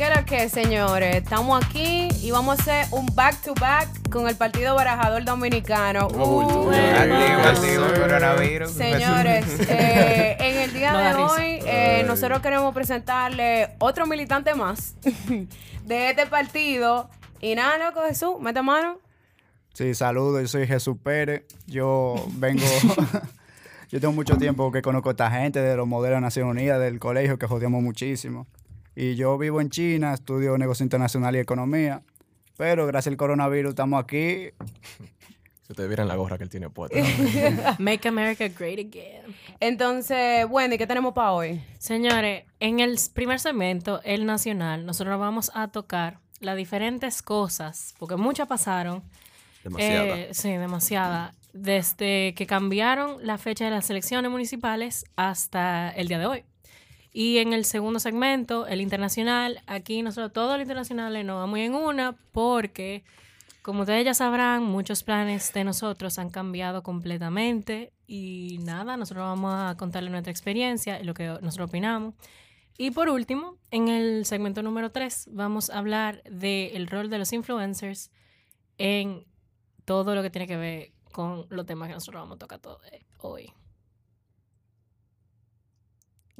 ¿qué era que, señores? Estamos aquí y vamos a hacer un back to back con el Partido Barajador Dominicano. Uh, Señores, eh, en el día de hoy eh, nosotros queremos presentarle otro militante más de este partido. Y nada, loco, Jesús, mete mano. Sí, saludos, yo soy Jesús Pérez. Yo vengo, yo tengo mucho tiempo que conozco a esta gente de los modelos de Naciones Unidas, del colegio, que jodíamos muchísimo. Y yo vivo en China, estudio negocio internacional y economía. Pero gracias al coronavirus estamos aquí. Si ustedes vieran la gorra que él tiene puesta. Make America Great Again. Entonces, Wendy, ¿qué tenemos para hoy? Señores, en el primer segmento, el nacional, nosotros vamos a tocar las diferentes cosas, porque muchas pasaron. Demasiada. Eh, sí, demasiada. Desde que cambiaron la fecha de las elecciones municipales hasta el día de hoy. Y en el segundo segmento, el internacional, aquí nosotros todos los internacionales nos vamos en una porque, como ustedes ya sabrán, muchos planes de nosotros han cambiado completamente y nada, nosotros vamos a contarles nuestra experiencia y lo que nosotros opinamos. Y por último, en el segmento número 3, vamos a hablar del rol de los influencers en todo lo que tiene que ver con los temas que nosotros vamos a tocar todo- eh, hoy.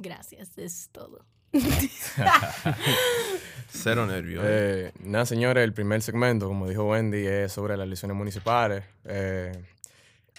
Gracias, es todo. Cero nervios. Eh, nada, señores, el primer segmento, como dijo Wendy, es sobre las elecciones municipales. Eh,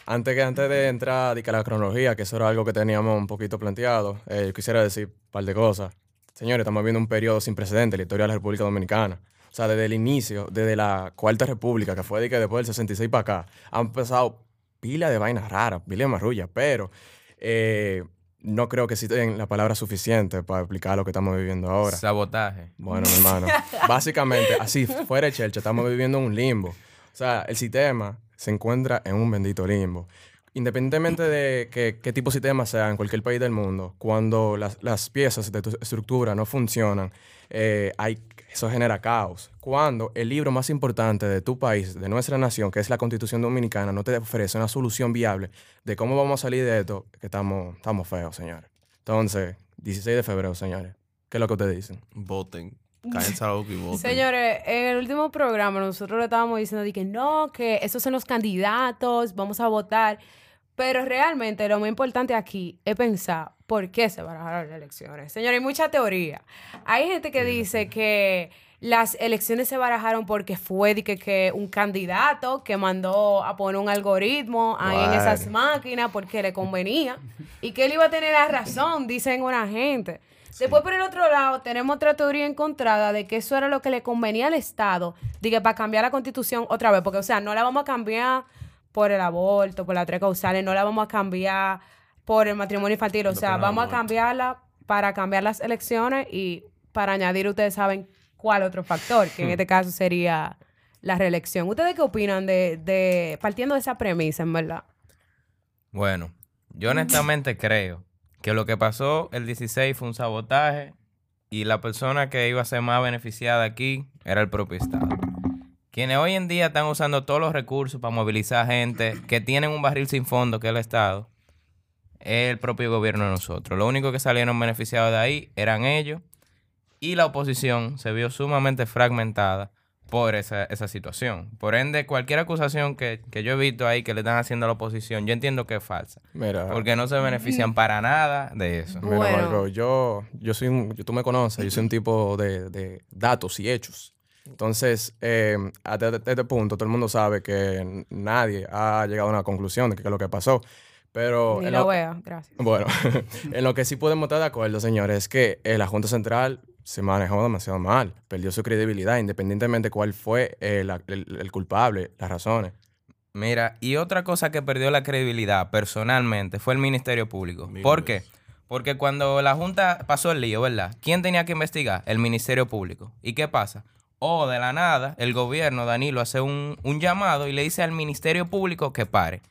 antes, que, antes de entrar a la cronología, que eso era algo que teníamos un poquito planteado, eh, yo quisiera decir un par de cosas. Señores, estamos viendo un periodo sin precedentes en la historia de la República Dominicana. O sea, desde el inicio, desde la Cuarta República, que fue de que después del 66 para acá, han pasado pila de vainas raras, pila de marrullas, pero eh, no creo que existen las palabras suficientes para explicar lo que estamos viviendo ahora. Sabotaje. Bueno, mi hermano. Básicamente, así fuera de Chelcha, estamos viviendo en un limbo. O sea, el sistema se encuentra en un bendito limbo. Independientemente de que- qué tipo de sistema sea en cualquier país del mundo, cuando las, las piezas de tu estructura no funcionan, eh, hay, eso genera caos. Cuando el libro más importante de tu país, de nuestra nación, que es la Constitución Dominicana, no te ofrece una solución viable de cómo vamos a salir de esto, que estamos, estamos feos, señores. Entonces, 16 de febrero, señores. ¿Qué es lo que ustedes dicen? Voten. Cállense a la boca y voten. Señores, en el último programa nosotros le estábamos diciendo de que no, que esos son los candidatos, vamos a votar. Pero realmente lo más importante aquí es pensar por qué se barajaron las elecciones. Señores, hay mucha teoría. Hay gente que dice que las elecciones se barajaron porque fue de que, que un candidato que mandó a poner un algoritmo ahí en esas máquinas porque le convenía y que él iba a tener la razón, dicen una gente. Después, por el otro lado, tenemos otra teoría encontrada de que eso era lo que le convenía al Estado, de que para cambiar la constitución otra vez, porque, o sea, no la vamos a cambiar por el aborto, por las tres causales, no la vamos a cambiar por el matrimonio infantil, o No, sea, vamos a cambiarla para cambiar las elecciones y para añadir, ustedes saben cuál otro factor, que en este caso sería la reelección. ¿Ustedes qué opinan de, de partiendo de esa premisa, en verdad? Bueno, yo honestamente creo que lo que pasó el 16 fue un sabotaje y la persona que iba a ser más beneficiada aquí era el propio Estado. Quienes hoy en día están usando todos los recursos para movilizar gente que tienen un barril sin fondo, que es el Estado, es el propio gobierno de nosotros. Lo único que salieron beneficiados de ahí eran ellos y la oposición se vio sumamente fragmentada por esa, esa situación. Por ende, cualquier acusación que, que yo he visto ahí que le están haciendo a la oposición, yo entiendo que es falsa. Mira, Porque no se benefician para nada de eso. Mira, Bueno. Marco, yo, yo soy un, yo- tú me conoces, yo soy un tipo de, de datos y hechos. Entonces, eh, hasta este, este punto, todo el mundo sabe que nadie ha llegado a una conclusión de qué es lo que pasó. Pero Ni lo gracias. bueno, en lo que sí podemos estar de acuerdo, señores, es que eh, la Junta Central se manejó demasiado mal, perdió su credibilidad, independientemente de cuál fue eh, el, el culpable, las razones. Mira, y otra cosa que perdió la credibilidad personalmente fue el Ministerio Público. Mil ¿Por qué? Porque cuando la Junta pasó el lío, ¿verdad? ¿Quién tenía que investigar? El Ministerio Público. ¿Y qué pasa? O de la nada, el gobierno, Danilo, hace un, un llamado y le dice al Ministerio Público que pare.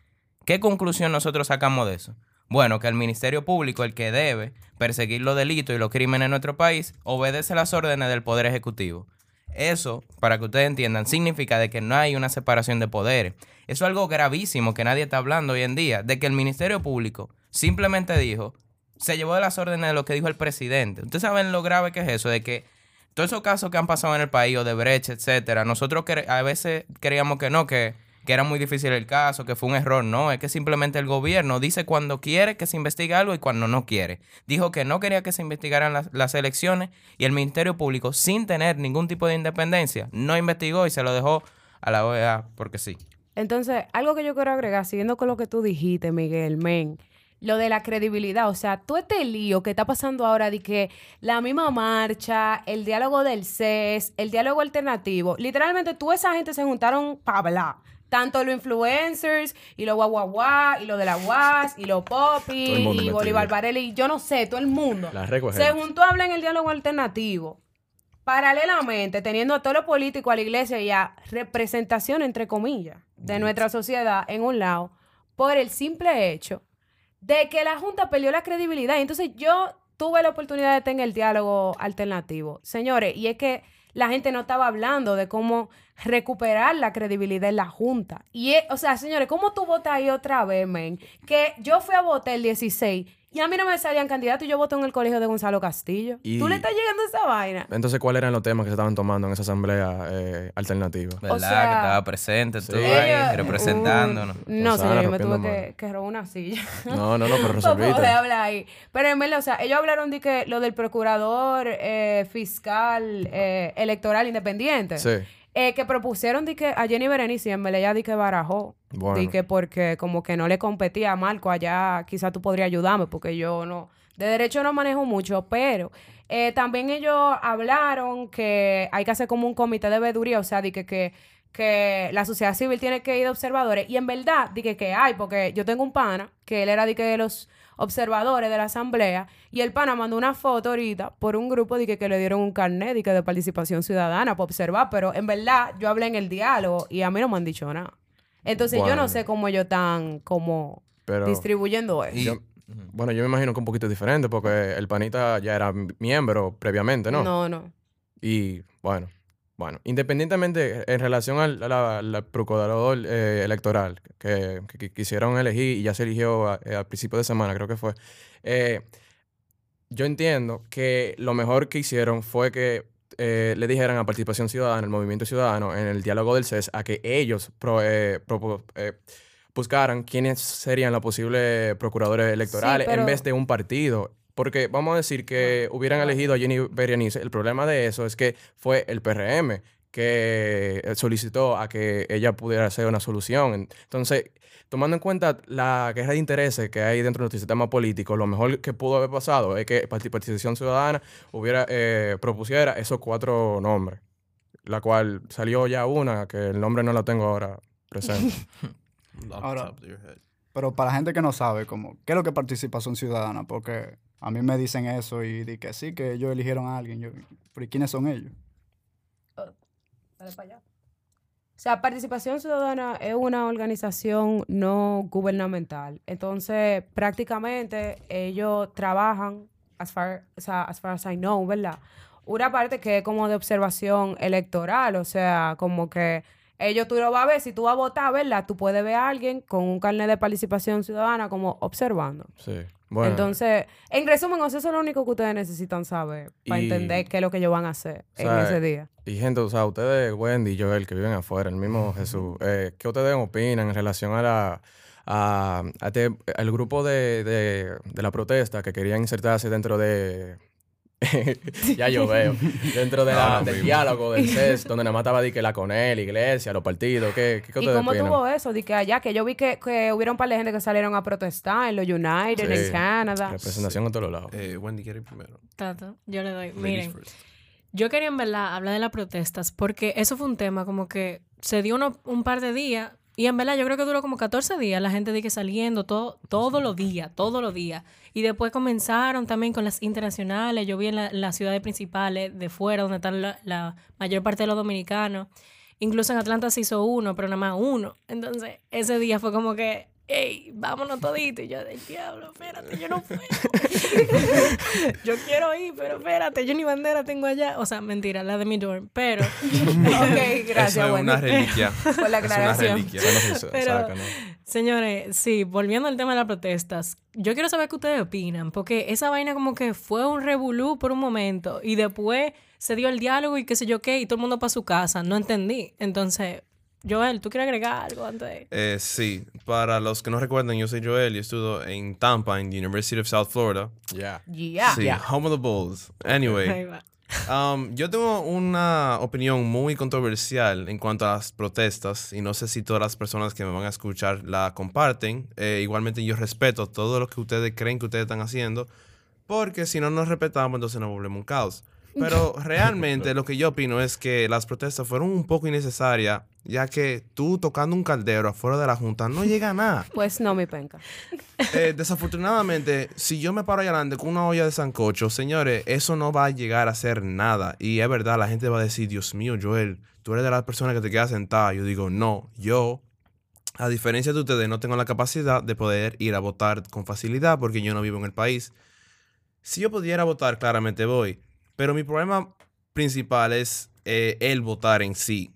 ¿Qué conclusión nosotros sacamos de eso? Bueno, que el Ministerio Público, el que debe perseguir los delitos y los crímenes en nuestro país, obedece las órdenes del Poder Ejecutivo. Eso, para que ustedes entiendan, significa de que no hay una separación de poderes. Eso es algo gravísimo que nadie está hablando hoy en día, de que el Ministerio Público simplemente dijo, se llevó de las órdenes de lo que dijo el presidente. Ustedes saben lo grave que es eso, de que todos esos casos que han pasado en el país, o de brecha, etcétera, nosotros a veces creíamos que no, que, que era muy difícil el caso, que fue un error. No, es que simplemente el gobierno dice cuando quiere que se investigue algo y cuando no quiere. Dijo que no quería que se investigaran las, las elecciones y el Ministerio Público, sin tener ningún tipo de independencia, no investigó y se lo dejó a la OEA porque sí. Entonces, algo que yo quiero agregar, siguiendo con lo que tú dijiste, Miguel, men, lo de la credibilidad, o sea, tú este lío que está pasando ahora de que la misma marcha, el diálogo del CES, el diálogo alternativo, literalmente toda esa gente se juntaron para hablar. Tanto los influencers y los guaguaguá y los de la UAS y los Popi Todo el mundo y. Bolívar Varela y yo no sé, todo el mundo. La. Se juntó a hablar en el diálogo alternativo. Paralelamente, teniendo a todo lo político, a la iglesia y a representación, entre comillas, de nuestra sociedad en un lado, por el simple hecho de que la Junta perdió la credibilidad. Y entonces yo tuve la oportunidad de tener el diálogo alternativo. Señores, y es que la gente no estaba hablando de cómo recuperar la credibilidad en la Junta. Y, es- o sea, señores, ¿cómo tú votas ahí otra vez, men? Que yo fui a votar el 16 y a mí no me salían candidatos y yo voté en el colegio de Gonzalo Castillo. Y- ¿Tú le estás llegando a esa vaina? Entonces, ¿cuáles eran los temas que se estaban tomando en esa asamblea eh, alternativa? ¿Verdad? sea, que estaba presente, tú Sí. ahí, representándonos. Uh, no, señor, yo me tuve que, robar una silla. No, no, no, pero resolviste. hablar ahí. Pero en verdad, o sea, ellos hablaron de que lo del procurador eh, fiscal eh, electoral independiente. Sí. Eh, que propusieron de que a Jenny Berenice y en verdad ella di que barajó. Bueno. Di que porque como que no le competía a Marco allá, quizá tú podrías ayudarme porque yo no, de derecho no manejo mucho, pero eh, también ellos hablaron que hay que hacer como un comité de veeduría, o sea, de que, que, que la sociedad civil tiene que ir de observadores y en verdad di que, que hay, porque yo tengo un pana que él era de que de los observadores de la asamblea y el pana mandó una foto ahorita por un grupo de que, que le dieron un carnet de, que de participación ciudadana para observar, pero en verdad yo hablé en el diálogo y a mí no me han dicho nada. Entonces yo no sé cómo ellos están como Pero- distribuyendo eso. Y- Yo- bueno, yo me imagino que un poquito diferente porque el panita ya era miembro previamente, ¿no? no, no. Y bueno, bueno, independientemente en relación al, al procurador eh, electoral que, que- quisieron elegir y ya se eligió a, eh, a principio de semana, creo que fue, eh, yo entiendo que lo mejor que hicieron fue que eh, le dijeran a Participación Ciudadana, el Movimiento Ciudadano, en el diálogo del CES, a que ellos pro- buscaran quiénes serían los posibles procuradores electorales pero- en vez de un partido. Porque vamos a decir que hubieran elegido a Jenny Berenice. El problema de eso es que fue el PRM que eh, solicitó a que ella pudiera hacer una solución. Entonces, tomando en cuenta la guerra de intereses que hay dentro de nuestro sistema político, lo mejor que pudo haber pasado es que Parti- Participación Ciudadana hubiera eh, propusiera esos cuatro nombres, la cual salió ya una, que el nombre no lo tengo ahora presente. Ahora-. Pero para la gente que no sabe, como, ¿qué es lo que es participación ciudadana? Porque a mí me dicen eso y di que sí, que ellos eligieron a alguien. Yo, ¿Pero y quiénes son ellos? Dale para allá. O sea, Participación Ciudadana es una organización no gubernamental. Entonces, prácticamente ellos trabajan, as far, o sea, as far as I know, ¿verdad? Una parte que es como de observación electoral, o sea, como que ellos tú lo vas a ver, si tú vas a votar, ¿verdad? Tú puedes ver a alguien con un carnet de participación ciudadana como observando. Sí. Bueno, Entonces, en resumen, eso es lo único que ustedes necesitan saber para Y- entender qué es lo que ellos van a hacer o sea, en ese día. Y gente, o sea, ustedes, Wendy y Joel, que viven afuera, el mismo Jesús, eh, ¿qué ustedes opinan en relación a la a, a este- al grupo de, de, de la protesta que querían insertarse dentro de ya yo veo, dentro de la- No, no del mismo. diálogo del CES, donde nada más estaba di que la CONEL, la iglesia, los partidos, ¿qué, qué, qué ¿Y ustedes cómo tuvo eso? De que allá, que yo vi que, que hubieron un par de gente que salieron a protestar en los United, Sí. en Canadá. Representación en todos lados. Eh, Wendy, ¿quiere ir primero? Tato, yo le doy. Ladies Miren, first. yo quería en verdad hablar de las protestas porque eso fue un tema como que se dio uno- un par de días y en verdad yo creo que duró como 14 días la gente de que saliendo todo, todos los días, todos los días. Y después comenzaron también con las internacionales. Yo vi en, la- las ciudades principales de fuera donde están la, la mayor parte de los dominicanos. Incluso en Atlanta se hizo uno, pero nada más uno. Entonces ese día fue como que, hey, vámonos toditos. Y yo, del diablo, espérate, yo no puedo. yo quiero ir, pero espérate, yo ni bandera tengo allá. O sea, mentira, la de mi dorm. Pero, ok, gracias, Eso es Wendy, una reliquia. por la Es una aclaración. reliquia. Eso no se Pero- saca, ¿no? Señores, sí, volviendo al tema de las protestas, yo quiero saber qué ustedes opinan, porque esa vaina como que fue un revolú por un momento y después se dio el diálogo y qué sé yo qué, y todo el mundo para su casa. No entendí. Entonces, Joel, ¿tú quieres agregar algo antes de...? Eh, sí, para los que no recuerdan, yo soy Joel y estudio en Tampa, en the University of South Florida. Ya. Yeah. Sí, home of the Bulls. Anyway, Ahí va. Um, yo tengo una opinión muy controversial en cuanto a las protestas y no sé si todas las personas que me van a escuchar la comparten. Eh, igualmente yo respeto todo lo que ustedes creen que ustedes están haciendo porque si no nos respetamos entonces nos volvemos un caos. Pero realmente lo que yo opino es que las protestas fueron un poco innecesarias ya que tú tocando un caldero afuera de la junta no llega a nada. Pues no, mi penca. Eh, desafortunadamente, si yo me paro allá adelante con una olla de sancocho, señores, eso no va a llegar a ser nada. Y es verdad, la gente va a decir, Dios mío, Joel, tú eres de las personas que te quedas sentada. Yo digo, no, yo, a diferencia de ustedes, no tengo la capacidad de poder ir a votar con facilidad porque yo no vivo en el país. Si yo pudiera votar, claramente voy. Pero mi problema principal es eh, el votar en sí.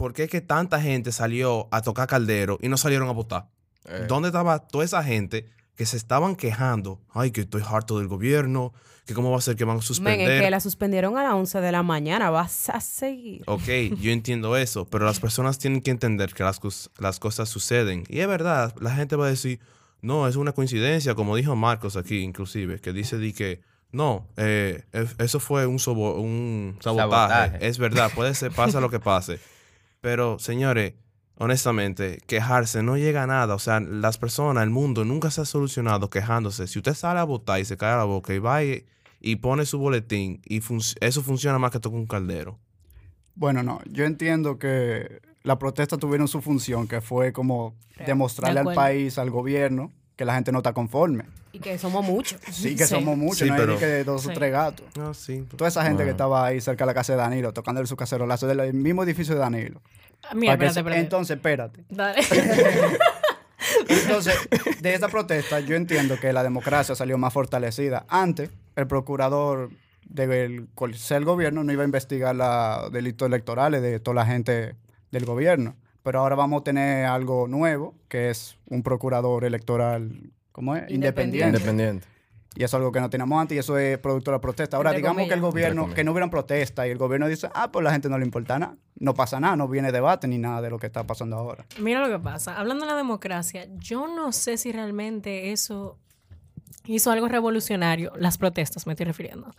¿Por qué es que tanta gente salió a tocar caldero y no salieron a votar? Eh, ¿Dónde estaba toda esa gente que se estaban quejando? Ay, que estoy harto del gobierno, que cómo va a ser que van a Men, suspender. es que la suspendieron a las 11 de la mañana. Vas a seguir. Ok, yo entiendo eso, pero las personas tienen que entender que las, cos- las cosas suceden. Y es verdad, la gente va a decir, no, es una coincidencia, como dijo Marcos aquí inclusive, que dice di que, no, eh, es- eso fue un, sobo- un sabotaje. Sabotaje. Es verdad, puede ser, pasa lo que pase. Pero, señores, honestamente, quejarse no llega a nada. O sea, las personas, el mundo nunca se ha solucionado quejándose. Si usted sale a votar y se cae la boca y va y, y pone su boletín, y eso funciona más que tocar un caldero. Bueno, no, yo entiendo que las protestas tuvieron su función, que fue como demostrarle De al país, al gobierno, que la gente no está conforme. Y que somos muchos. Sí, que Sí. somos muchos, Sí, no hay pero- ni que dos o Sí. tres gatos. Ah, sí. Toda esa gente que estaba ahí cerca de la casa de Danilo, tocándole su cacerolazo del mismo edificio de Danilo. Ah, Mira, espérate, se- espérate. Entonces, espérate. Dale. Entonces, de esta protesta, yo entiendo que la democracia salió más fortalecida. Antes, el procurador del ser gobierno no iba a investigar los delitos electorales de toda la gente del gobierno. Pero ahora vamos a tener algo nuevo, que es un procurador electoral, ¿cómo es? Independiente. Independiente. Y eso es algo que no teníamos antes y eso es producto de la protesta. Ahora, Entre digamos que el gobierno, que no hubieran protesta y el gobierno dice, ah, pues la gente no le importa nada, no pasa nada, no viene debate ni nada de lo que está pasando ahora. Mira lo que pasa. Hablando de la democracia, yo no sé si realmente eso hizo algo revolucionario. Las protestas, me estoy refiriendo.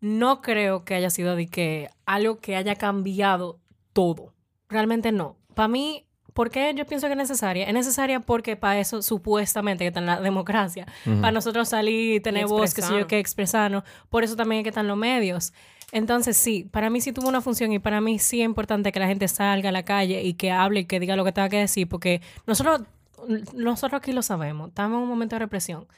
No creo que haya sido de que algo que haya cambiado todo. Realmente no. Para mí, ¿por qué yo pienso que es necesaria? Es necesaria porque para eso supuestamente que está en la democracia. Para nosotros salir, tener voz, que sé yo, expresarnos. que expresarnos. Por eso también es que están los medios. Entonces, sí, para mí sí tuvo una función y para mí sí es importante que la gente salga a la calle y que hable y que diga lo que tenga que decir, porque nosotros, nosotros aquí lo sabemos, estamos en un momento de represión.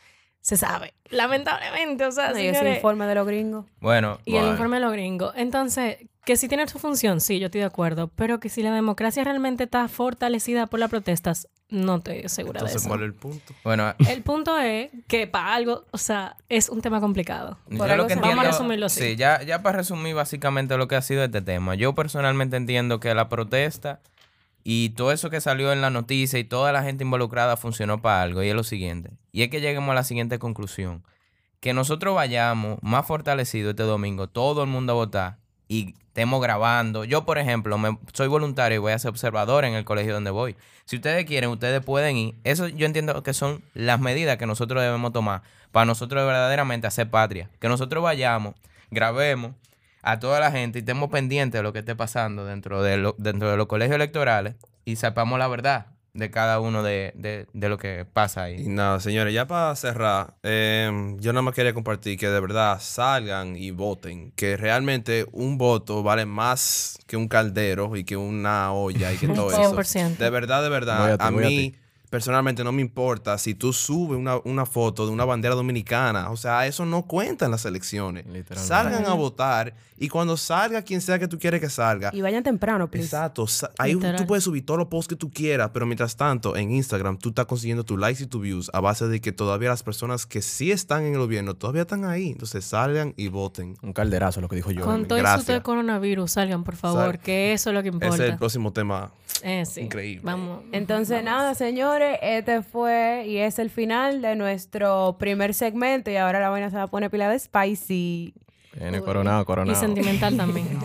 Se sabe, lamentablemente, o sea, No, y ese señores, informe de los gringos. Bueno, y el informe de los gringos. Entonces, que si tiene su función, sí, yo estoy de acuerdo, pero que si la democracia realmente está fortalecida por las protestas, no estoy segura de eso. ¿cuál es el punto? bueno, El punto es que para algo, o sea, es un tema complicado. yo Por lo algo que Vamos a resumirlo así. sí, ya, ya para resumir básicamente lo que ha sido este tema. Yo personalmente entiendo que la protesta y todo eso que salió en la noticia y toda la gente involucrada funcionó para algo. Y es lo siguiente. Y es que lleguemos a la siguiente conclusión. Que nosotros vayamos más fortalecidos este domingo, todo el mundo a votar y estemos grabando. Yo, por ejemplo, me, soy voluntario y voy a ser observador en el colegio donde voy. Si ustedes quieren, ustedes pueden ir. Eso yo entiendo que son las medidas que nosotros debemos tomar para nosotros verdaderamente hacer patria. Que nosotros vayamos, grabemos a toda la gente y estemos pendientes de lo que esté pasando dentro de, lo- dentro de los colegios electorales y sepamos la verdad de cada uno de, de- de lo que pasa Y ahí. nada, señores, ya para cerrar, eh, yo nada más quería compartir que de verdad salgan y voten, que realmente un voto vale más que un caldero y que una olla y que todo eso. 100%. De verdad, de Voy verdad, a ti, a voy a mí ti. Personalmente no me importa si tú subes una, una foto de una bandera dominicana, o sea, eso no cuenta en las elecciones. Literalmente. Salgan a votar y cuando salga quien sea que tú quieres que salga, Y vayan temprano, please. Exacto. Ahí tú puedes subir todos los posts que tú quieras, pero mientras tanto, en Instagram tú estás consiguiendo tus likes y tus views a base de que todavía las personas que sí están en el gobierno todavía están ahí. Entonces salgan y voten. Un calderazo, lo que dijo yo. Con todo gracias. esto de coronavirus, salgan, por favor, Sal- que eso es lo que Ese importa. es el próximo tema. Eh, sí. Increíble. Vamos. Entonces, nada, señores. Señores, este fue y es el final de nuestro primer segmento y ahora la vaina se va a poner pila de spicy. Viene coronado, Y coronado. sentimental también.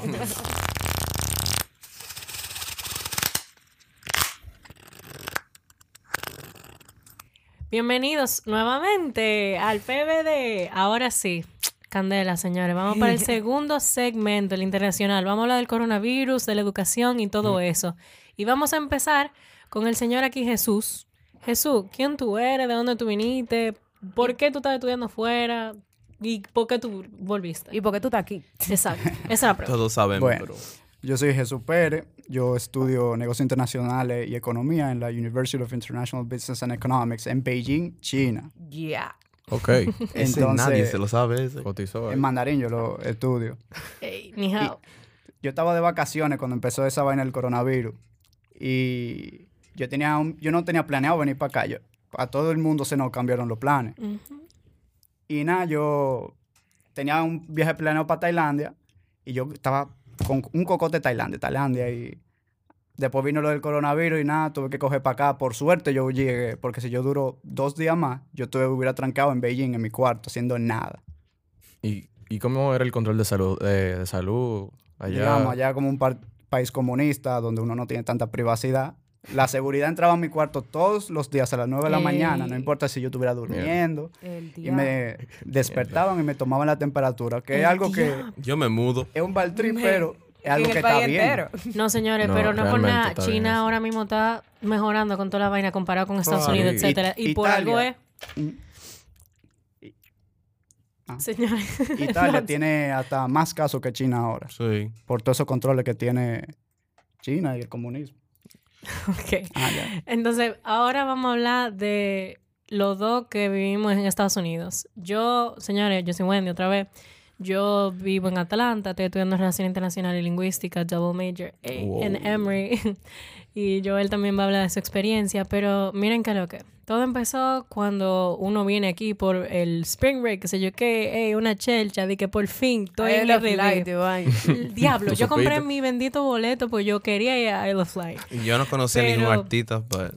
Bienvenidos nuevamente al PBD. Ahora sí, Candela, señores. Vamos para el segundo segmento, el internacional. Vamos a hablar del coronavirus, de la educación y todo eso. Y vamos a empezar con el señor aquí, Jesús. Jesús, ¿quién tú eres? ¿De dónde tú viniste? ¿Por qué tú estás estudiando fuera? ¿Y por qué tú volviste? ¿Y por qué tú estás aquí? Exacto. Esa es la pregunta. Todos sabemos, Bueno, pero... yo soy Jesús Pérez. Yo estudio negocios internacionales y economía en la University of International Business and Economics en Beijing, China. Yeah. Ok. Ese Entonces, nadie se lo sabe. Ese. Cotizó. En mandarín yo lo estudio. Ey, ni hao. Yo estaba de vacaciones cuando empezó esa vaina del coronavirus. Y yo, tenía un- yo no tenía planeado venir para acá. Yo- a todo el mundo se nos cambiaron los planes. Y nada, yo tenía un viaje planeado para Tailandia y yo estaba con un cocote de Tailandia, Tailandia y después vino lo del coronavirus y nada, tuve que coger para acá. Por suerte yo llegué, porque si yo duro dos días más, yo estuve, hubiera trancado en Beijing, en mi cuarto, haciendo nada. ¿Y, ¿Y cómo era el control de salud? eh, de salud allá? Digamos, allá como un par- país comunista donde uno no tiene tanta privacidad. La seguridad entraba a mi cuarto todos los días a las 9 de la mañana, no importa si yo estuviera durmiendo. El Y me despertaban y me tomaban la temperatura, que es algo que Yo me mudo. es un baltrip, pero es algo que está bien. entero. No, señores, No, pero no por realmente nada. está bien China eso. ahora mismo está mejorando con toda la vaina comparado con Estados Ah, Unidos, sí. etcétera. Y, por algo es, Italia- Ah. señores. Italia tiene hasta más casos que China ahora, Sí. por todos esos controles que tiene China y el comunismo. Ok. Ah. Entonces, ahora vamos a hablar de los dos que vivimos en Estados Unidos. Yo, señores, yo soy Wendy otra vez. Yo vivo en Atlanta, estoy estudiando Relación Internacional y Lingüística, double major eh, Wow. en Emory. y Joel también va a hablar de su experiencia, pero miren que lo que. Todo empezó cuando uno viene aquí por el Spring Break, que sé yo qué, hey, una chelcha, de que por fin estoy en la Diablo, yo compré mi bendito boleto porque yo quería ir a Isle of Light. Yo no conocía Pero- ningún artista, pero.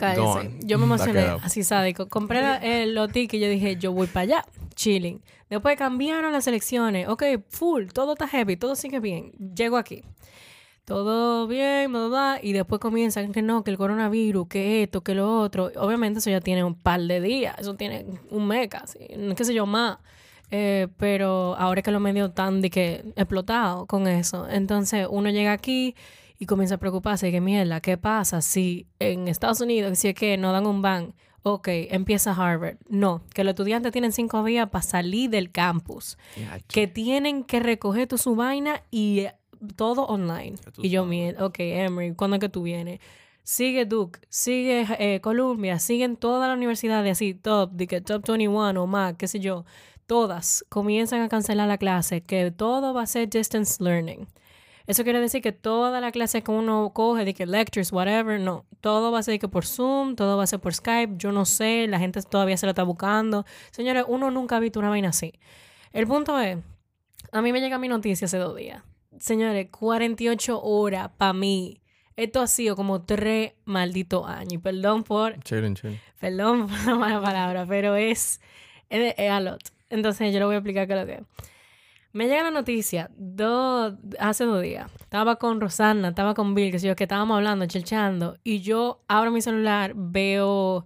Yo me emocioné, así sádico. Compré el los tickets y yo dije, yo voy para allá, chilling. Después cambiaron las elecciones. Ok, full, todo está heavy, todo sigue bien. Llego aquí. Todo bien, bla, bla, y después comienzan que no, que el coronavirus, que esto, que lo otro. Obviamente eso ya tiene un par de días, eso tiene un mes casi, qué sé yo, más. Eh, pero ahora que los medios están que explotados con eso. Entonces uno llega aquí y comienza a preocuparse que mierda, ¿qué pasa si en Estados Unidos, si es que nos dan un ban? Ok, empieza Harvard. No, que los estudiantes tienen cinco días para salir del campus. Que tienen que recoger tu su vaina y eh, todo online. Y yo, mierda, ok, Emory, ¿cuándo es que tú vienes? Sigue Duke, sigue eh, Columbia, siguen todas las universidades así, top, de que top 21 o más, qué sé yo. Todas comienzan a cancelar la clase, que todo va a ser distance learning. Eso quiere decir que toda la clase que uno coge, de que lectures, whatever, no. Todo va a ser de que por Zoom, todo va a ser por Skype, yo no sé, la gente todavía se lo está buscando. Señores, uno nunca ha visto una vaina así. El punto es, a mí me llega mi noticia hace dos días. Señores, 48 horas para mí. Esto ha sido como tres malditos años. Y perdón por Chilling, chilling. Perdón por la mala palabra, pero es, es, es a lot. Entonces yo le voy a explicar qué es lo que es. Me llega la noticia hace dos días. Estaba con Rosana, estaba con Bill, que yo, que estábamos hablando, chelchando. Y yo abro mi celular, veo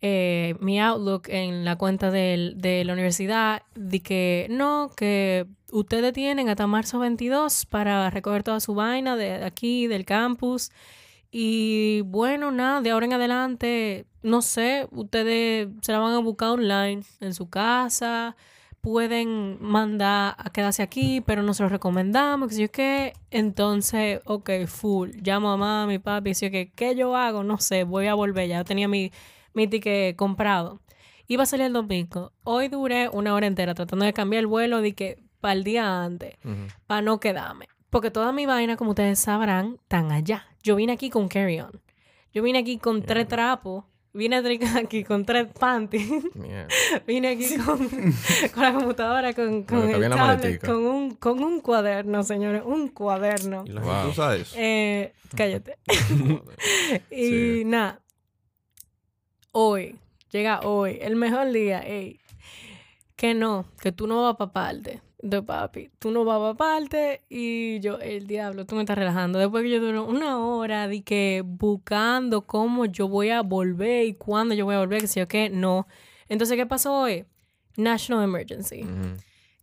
eh, mi Outlook en la cuenta de la universidad, de que no, que ustedes tienen hasta marzo 22 para recoger toda su vaina de aquí, del campus. Y bueno, nada, de ahora en adelante, no sé, ustedes se la van a buscar online en su casa, pueden mandar a quedarse aquí, pero no se lo recomendamos, que sé yo qué. Entonces, ok, full, llamo a mamá, a mi papi, y que, ¿qué yo hago? No sé, voy a volver, ya tenía mi, mi ticket comprado. Iba a salir el domingo. Hoy duré una hora entera tratando de cambiar el vuelo de que para el día antes para no quedarme. Porque toda mi vaina, como ustedes sabrán, están allá. Yo vine aquí con carry-on. Yo vine aquí con tres trapos. Vine aquí con tres panties. Mierda. vine aquí con, con la computadora, con, con el un, con un cuaderno, señores. Un cuaderno. Y Wow. usa eso. Eh, cállate. y Sí. nada. hoy, llega hoy, el mejor día, ey, que no, que tú no vas para parte de papi, tú no vas para parte y yo, el diablo, tú me estás relajando. Después que yo duré una hora de que buscando cómo yo voy a volver y cuándo yo voy a volver, que si yo qué, no. Entonces, ¿qué pasó hoy? National Emergency.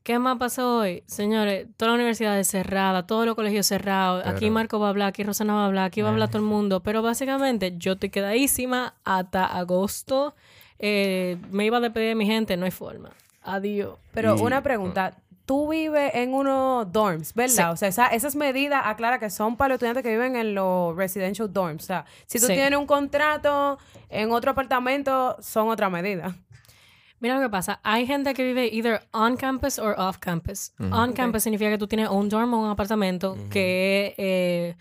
¿Qué más pasó hoy? Señores, toda la universidad es cerrada, todos los colegios cerrados. Aquí Marco va a hablar, aquí Rosana va a hablar, aquí va a hablar todo el mundo. Pero básicamente yo estoy quedadísima hasta agosto. Eh, me iba a despedir de mi gente, no hay forma. Adiós. Pero Y- una pregunta. Tú vives en unos dorms, ¿verdad? Sí. O sea, esa- esas medidas, aclara que son para los estudiantes que viven en los residential dorms. O sea, si tú Sí. tienes un contrato en otro apartamento, son otra medida. Mira lo que pasa. Hay gente que vive either on campus or off campus. On campus significa que tú tienes un dorm o un apartamento que es eh,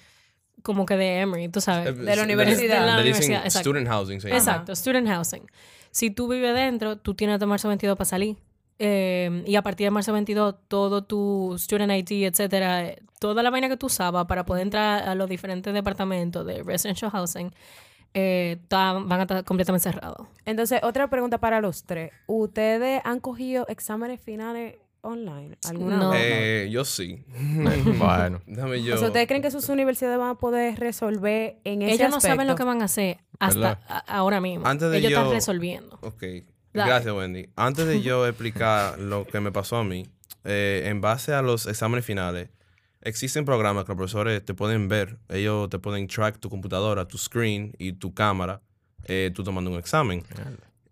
como que de Emory, tú sabes. De la universidad. De la universidad, exacto. student housing. se llama. Exacto, student housing. Si tú vives dentro, tú tienes hasta marzo 22 para salir. Eh, y a partir de marzo 22, todo tu student ID, etcétera, toda la vaina que tú usabas para poder entrar a los diferentes departamentos de residential housing, eh, van a estar completamente cerrados. Entonces, otra pregunta para los tres. ¿Ustedes han cogido exámenes finales online? ¿Alguna No. Eh, yo sí. bueno. Déjame yo. O sea, ¿ustedes creen que sus universidades van a poder resolver en ese Ellos no saben aspecto? lo que van a hacer hasta ahora mismo. Antes de Ellos yo- están resolviendo. Ok. Dale. Gracias, Wendy. Antes de yo explicar lo que me pasó a mí, eh, en base a los exámenes finales, existen programas que los profesores te pueden ver. Ellos te pueden track tu computadora, tu screen y tu cámara, eh, tú tomando un examen.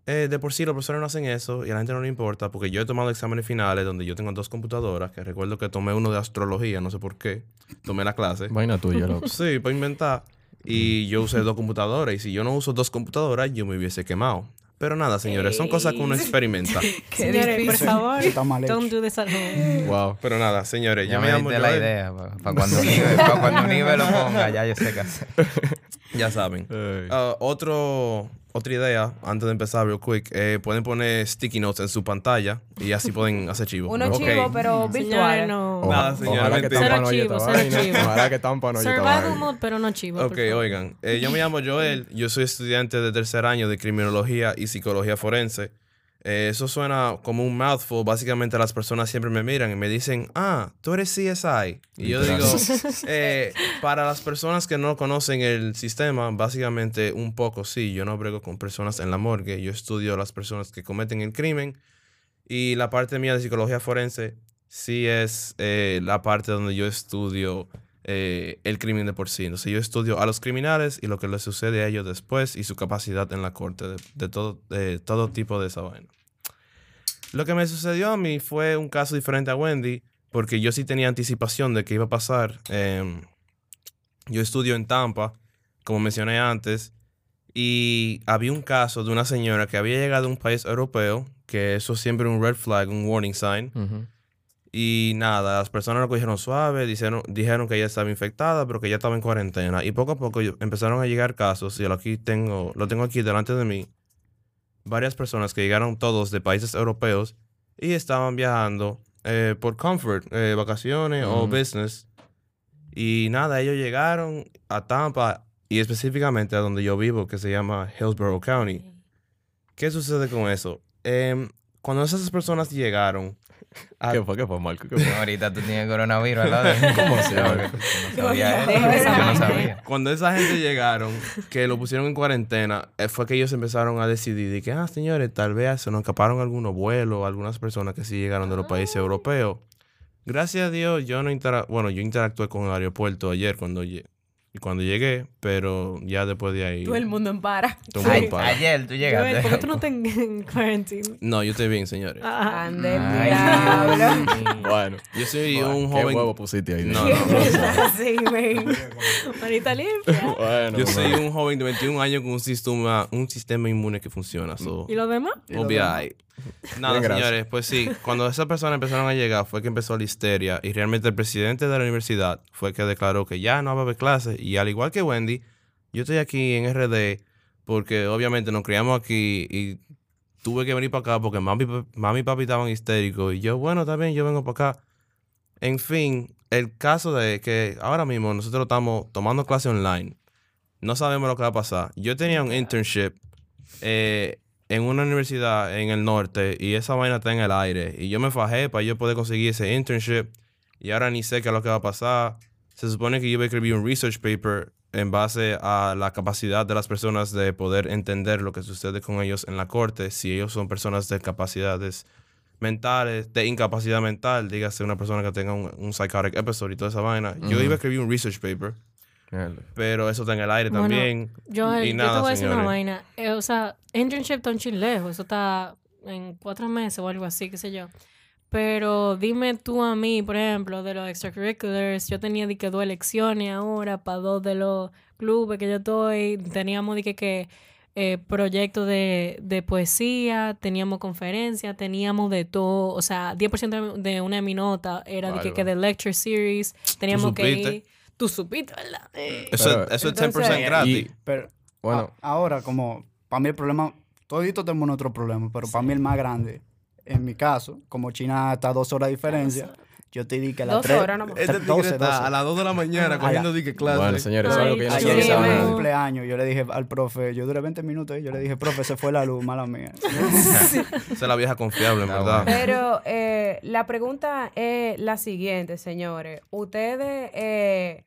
Eh, de por sí, los profesores no hacen eso y a la gente no le importa porque yo he tomado exámenes finales donde yo tengo dos computadoras, que recuerdo que tomé uno de astrología, no sé por qué. Tomé la clase. Vaina tuya, loco. Sí, para inventar. Y yo usé dos computadoras. Y si yo no uso dos computadoras, yo me hubiese quemado. Pero nada, señores, son cosas que uno experimenta. Qué Señores, por favor, don't do this at home. wow. Pero nada, señores, Ya me llamo la Joel. idea. Para cuando Nive, pa' cuando Nive lo ponga, ya yo sé qué hacer. Ya saben. Ah, otro, otra idea, antes de empezar, real quick, eh, pueden poner sticky notes en su pantalla y así pueden hacer chivo. Unos Ok. chivos, pero virtuales. no. Nada, señora, Ojalá que. Tampa chivo, vaina. chivo. Ojalá que Tampa no oye esta Survival vaina. mode, pero no chivo. Ok, oigan, eh, yo me llamo Joel, yo soy estudiante de tercer año de criminología y psicología forense. Eh, eso suena como un mouthful, básicamente las personas siempre me miran y me dicen, ah, tú eres CSI. Y yo digo, eh, para las personas que no conocen el sistema, básicamente un poco sí, yo no brego con personas en la morgue, yo estudio a las personas que cometen el crimen y la parte mía de psicología forense sí es eh, la parte donde yo estudio eh, el crimen de por sí. Entonces yo estudio a los criminales y lo que les sucede a ellos después y su capacidad en la corte de, de todo, de todo tipo de esa vaina. Lo que me sucedió a mí fue un caso diferente a Wendy porque yo sí tenía anticipación de que iba a pasar. Em, yo estudio en Tampa, como mencioné antes, y había un caso de una señora que había llegado a un país europeo, que eso siempre es un red flag, un warning sign. Y nada, las personas lo cogieron suave, dijeron, dijeron que ella estaba infectada, pero que ella estaba en cuarentena. Y poco a poco empezaron a llegar casos, y aquí tengo, lo tengo aquí delante de mí, varias personas que llegaron todos de países europeos y estaban viajando eh, por comfort, eh, vacaciones o business. Y nada, ellos llegaron a Tampa y específicamente a donde yo vivo, que se llama Hillsborough County. ¿Qué sucede con eso? Em, cuando esas personas llegaron... a- ¿Qué fue? ¿Qué fue, Marco? ¿Qué fue? No, ahorita tú tienes coronavirus al lado de ¿Cómo así? Yo no sabía Yo no sabía. Cuando esa gente llegaron, que lo pusieron en cuarentena, eh, fue que ellos empezaron a decidir de que, ah, señores, tal vez se nos escaparon algunos vuelos, algunas personas que sí llegaron de los países europeos. Gracias a Dios, yo no intera bueno, yo interactué con el aeropuerto ayer cuando, lle- cuando llegué, pero ya después de ahí... Todo el mundo en para. todo el mundo Ay, para. ayer tú Joel, llegaste. ¿por qué tú no estás en- en quarantine? No, yo estoy bien, señores. Ah, Ande. Bueno. Yo soy Bueno, un ¿Qué joven... huevo pusiste ahí? No, no. Men. manita limpia. Bueno, Yo soy un joven de 21 años con un sistema, un sistema inmune que funciona. so- ¿Y los demás? Obvio. Nada, Bien, señores, pues sí, cuando esas personas empezaron a llegar fue que empezó la histeria y realmente el presidente de la universidad fue que declaró que ya no va a haber clases y al igual que Wendy, yo estoy aquí en RD porque obviamente nos criamos aquí y tuve que venir para acá porque mami, mami y papi estaban histéricos y yo, bueno, bien, yo vengo para acá. En fin, el caso de que ahora mismo nosotros estamos tomando clase online, no sabemos lo que va a pasar. Yo tenía un internship eh, en una universidad en el norte y esa vaina está en el aire. Y yo me fajé para yo poder conseguir ese internship y ahora ni sé qué es lo que va a pasar. Se supone que yo voy a escribir un research paper en base a la capacidad de las personas de poder entender lo que sucede con ellos en la corte, si ellos son personas de capacidades mentales, de incapacidad mental, dígase una persona que tenga un, un psychotic episode y toda esa vaina. Yo iba a escribir un research paper. Pero eso está en el aire Bueno, también. Yo, y yo nada, te voy a decir una vaina. Eh, o sea, internship está un chin lejos. Eso está en cuatro meses o algo así, qué sé yo. Pero dime tú a mí, por ejemplo, de los extracurriculars, yo tenía de que dos elecciones ahora para dos de los clubes que yo estoy. Teníamos de que, que eh, proyectos de, de poesía, teníamos conferencias, teníamos de todo. O sea, 10% de, de una de mi nota era de que, que de lecture series. Teníamos que ir. Tú supiste, ¿verdad? Eso, Pero- eso es Entonces- 10% gratis. Y- Pero Bueno. a- ahora, como para mí el problema, todito tenemos otro problema, pero para mí el más grande, en mi caso, como China está a dos horas de diferencia, yo te di que a las Dos tres- horas nomás. tre- Este tigre 12, está 12. a las 2 de la mañana cogiendo dique clase. Bueno, señores, eso es algo que yo no Ayer en cumpleaños, yo le dije al profe, yo duré 20 minutos y yo le dije, profe, se fue la luz, mala mía. Esa es la vieja confiable, en Ah, verdad. Pero eh, la pregunta es la siguiente, señores. Ustedes eh,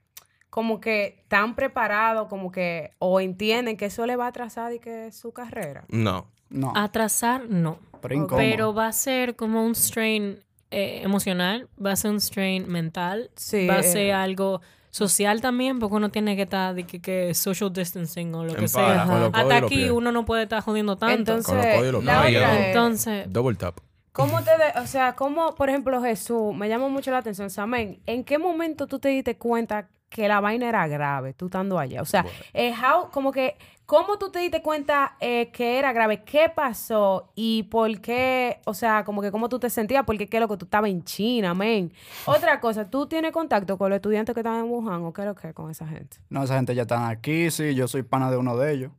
como que están preparados, como que, o entienden que eso le va a atrasar y que su carrera. No. No, Atrasar, no. pero incómodo. Pero va a ser como un strain eh, emocional, va a ser un strain mental, Sí, va a eh. ser algo social también, porque uno tiene que estar de que, que social distancing o lo que sea. Hasta aquí pies. uno no puede estar jodiendo tanto. Entonces, Con la otra es, Entonces, Double tap. ¿cómo te, de- o sea, cómo, por ejemplo, Jesús, me llama mucho la atención, Samen, ¿en qué momento tú te diste cuenta que la vaina era grave, tú estando allá? O sea, eh, how- como que, ¿cómo tú te diste cuenta eh, que era grave? ¿Qué pasó? ¿Y por qué? O sea, como que cómo tú te sentías, porque qué lo que tú estabas en China, men. Otra cosa, ¿tú tienes contacto con los estudiantes que están en Wuhan o qué es lo que es con esa gente? No, esa gente ya está aquí, sí, yo soy pana de uno de ellos.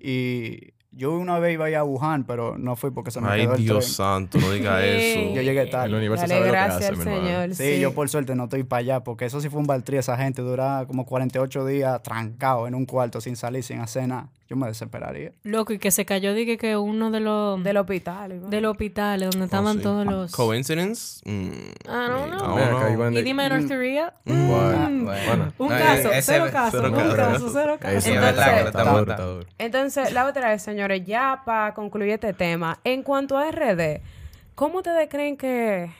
Y yo una vez iba a ir a Wuhan, pero no fui porque se me Ay, quedó el Dios tren. santo, no diga eso. Yo llegué El tarde. universo Dale sabe lo que gracias hace, al mi. Señor. Sí, yo por suerte no estoy para allá, porque eso sí fue un baltrí esa gente, dura como 48 días trancado en un cuarto sin salir, sin hacer nada. Yo me desesperaría. loco, y que se cayó, dije que uno de los Del hospital. Del hospital donde estaban sí. todos los... Coincidence? Mm, I don't know. I don't Y dime North Korea. Bueno, Bueno. bueno. Un No, caso, ese- cero caso, cero un caso. cero caso. Ahí sí, es es verdad verdad, que le está estamos duro, dando. está duro. Entonces, la otra vez, señores, ya para concluir este tema, en cuanto a RD, ¿cómo ustedes creen que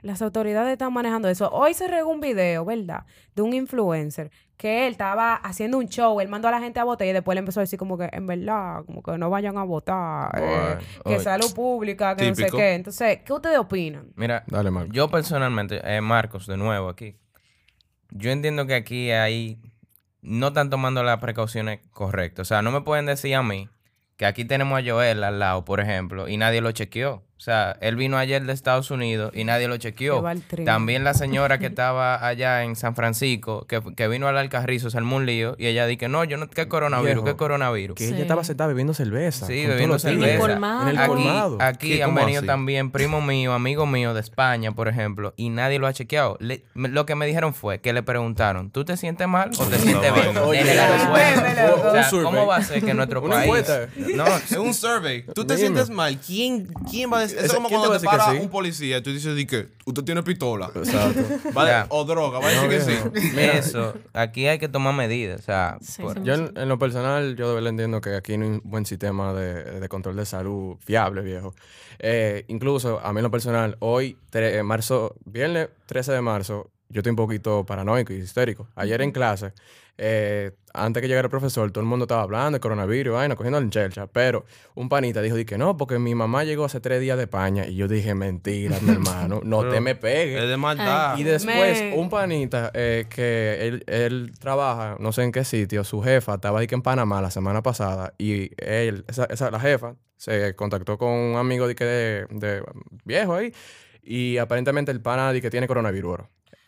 las autoridades están manejando eso? Hoy se regó un video, ¿verdad? De un influencer que él estaba haciendo un show, él mandó a la gente a votar y después le empezó a decir como que, en verdad, como que no vayan a votar, eh, que salud pública, que no sé qué. Entonces, ¿qué ustedes opinan? Mira, Dale, Marco. yo personalmente, eh, Marcos, de nuevo aquí, yo entiendo que aquí hay, no están tomando las precauciones correctas. O sea, no me pueden decir a mí que aquí tenemos a Joel al lado, por ejemplo, y nadie lo chequeó. O sea, él vino ayer de Estados Unidos y nadie lo chequeó. También la señora que estaba allá en San Francisco, que, que vino al Alcarrizo, se armó un lío, y ella dijo, no, yo no, ¿qué coronavirus? Viejo, ¿Qué coronavirus? Que Sí. ella estaba sentada bebiendo cerveza. Sí, bebiendo En el cerveza. colmado. En el Aquí, colmado. aquí han ¿Cómo venido así? también primo mío, amigo mío de España, por ejemplo, y nadie lo ha chequeado. Le- me- lo que me dijeron fue que le preguntaron, ¿tú te sientes mal o te sientes bien? Oye, en el oye, aeropuerto. oye, O sea, un survey. ¿Cómo va a ser que nuestro país... No, Es un survey. Tú te sientes mal. ¿Quién, quién va a decir? Eso es como ¿quién te cuando te para sí? un policía y tú dices di que usted tiene pistola. Exacto. O droga. Va a decir que sí. eso, aquí hay que tomar medidas. O sea, Sí, por- sí, Yo en, en lo personal, yo de verdad entiendo que aquí no hay un buen sistema de, de control de salud fiable, viejo. Eh, incluso a mí en lo personal, hoy, tre- eh, marzo, viernes 13 de marzo, yo estoy un poquito paranoico y histérico. Ayer en clase, eh, antes que llegara el profesor, todo el mundo estaba hablando de coronavirus, vaina, cogiendo en chelcha. Pero un panita dijo di que no, porque mi mamá llegó hace tres días de España. Y yo dije, mentira, mi hermano, no te me pegues. Es de maldad. Y después, Me- un panita eh, que él, él trabaja, no sé en qué sitio, su jefa estaba ahí que en Panamá la semana pasada y él, esa, esa- la jefa, se contactó con un amigo de, de viejo ahí y aparentemente el pana de que tiene coronavirus.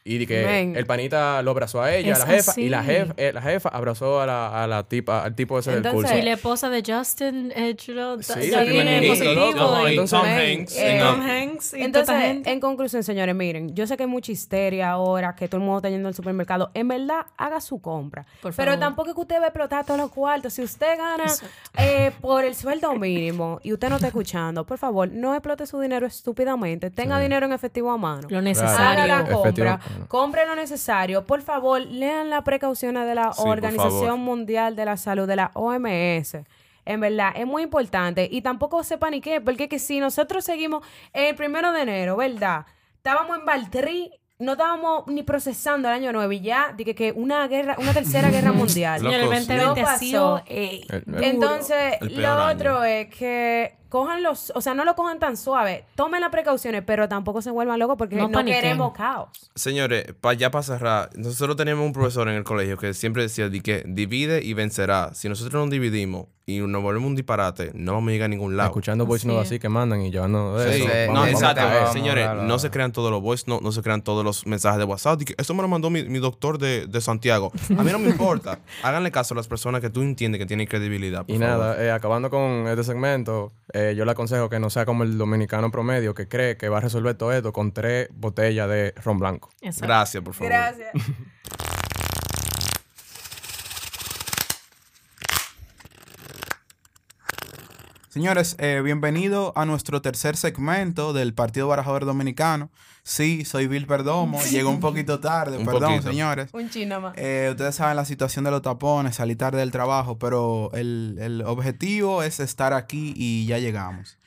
Y di que el panita lo abrazó a ella, a la jefa, así. y la jefa, eh, la jefa abrazó a la, a la tipa, al tipo ese del Entonces, curso. Y la esposa de Justin, eh, chulo, Sí, viene positivo. y- entonces- Tom Hanks. eh, en- Tom Hanks y Entonces, en conclusión, señores, miren, yo sé que hay mucha histeria ahora, que todo el mundo está yendo al supermercado. En verdad, haga su compra. Por Pero favor. tampoco es que usted va a explotar todos los cuartos. Si usted gana eh, por el sueldo mínimo y usted no está escuchando, por favor, no explote su dinero estúpidamente. Tenga dinero en efectivo a mano. Lo Haga necesario. la Efectivo, compra, bueno. compre lo necesario. Por favor, lean las precauciones de la Sí, Organización. Mundial de la Salud, de la OMS. En verdad, es muy importante. Y tampoco se panique, porque que si nosotros seguimos el primero de enero, ¿verdad? Estábamos en Valtrí, no estábamos ni procesando el año 9 y ya, dije que una guerra, una tercera guerra mundial. Loco, el sí. 2020 No ha sido pasó. ey, El-. Entonces, El peor lo año. otro es que cojan los, o sea, no lo cojan tan suave, tomen las precauciones, pero tampoco se vuelvan locos porque No no, queremos caos. Señores, pa, ya para cerrar, nosotros teníamos un profesor en el colegio que siempre decía di que divide y vencerá. Si nosotros no dividimos y nos volvemos un disparate, no vamos a llegar a ningún lado. Escuchando voice notes así que mandan y llevando de Sí, eso. Sí, no, exacto. Vamos, Señores, no se crean todos los voice notes, no se crean todos los mensajes de WhatsApp. Di que, Eso me lo mandó mi, mi doctor de, de Santiago. A mí no me importa. Háganle caso a las personas que tú entiendes que tienen credibilidad. por Y favor. nada, eh, acabando con este segmento, eh, yo le aconsejo que no sea como el dominicano promedio que cree que va a resolver todo esto con tres botellas de ron blanco. Exacto. Gracias, por favor. Gracias. Señores, eh, bienvenido a nuestro tercer segmento del Partido Barajador Dominicano. Sí, soy Bill Perdomo. Llego un poquito tarde, Un perdón, poquito. señores. Un chino más. Eh, ustedes saben la situación de los tapones, salí tarde del trabajo, pero el, el objetivo es estar aquí y ya llegamos.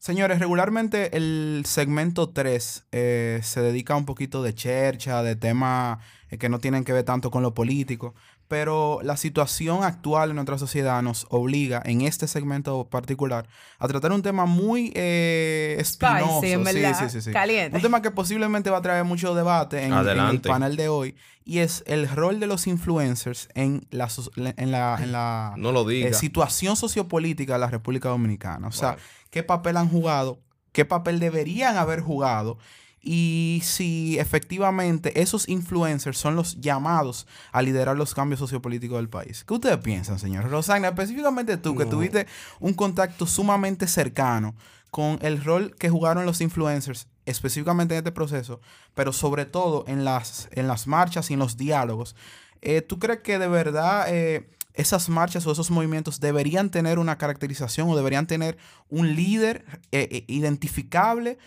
Señores, regularmente el segmento 3 eh, se dedica un poquito de chercha, de temas eh, que no tienen que ver tanto con lo político, pero la situación actual en nuestra sociedad nos obliga en este segmento particular a tratar un tema muy eh, espinoso. Spicy, Sí, sí, sí, sí. Caliente. Un tema que posiblemente va a traer mucho debate en, en el panel de hoy y es el rol de los influencers en la, en la, en la No lo eh, situación sociopolítica de la República Dominicana. O sea, Wow. qué papel han jugado, qué papel deberían haber jugado y si efectivamente esos influencers son los llamados a liderar los cambios sociopolíticos del país. ¿Qué ustedes piensan, señor? Rosagna, específicamente tú, que tuviste un contacto sumamente cercano con el rol que jugaron los influencers específicamente en este proceso, pero sobre todo en las, en las marchas y en los diálogos. Eh, ¿Tú crees que de verdad eh, esas marchas o esos movimientos deberían tener una caracterización o deberían tener un líder eh, eh, identificable?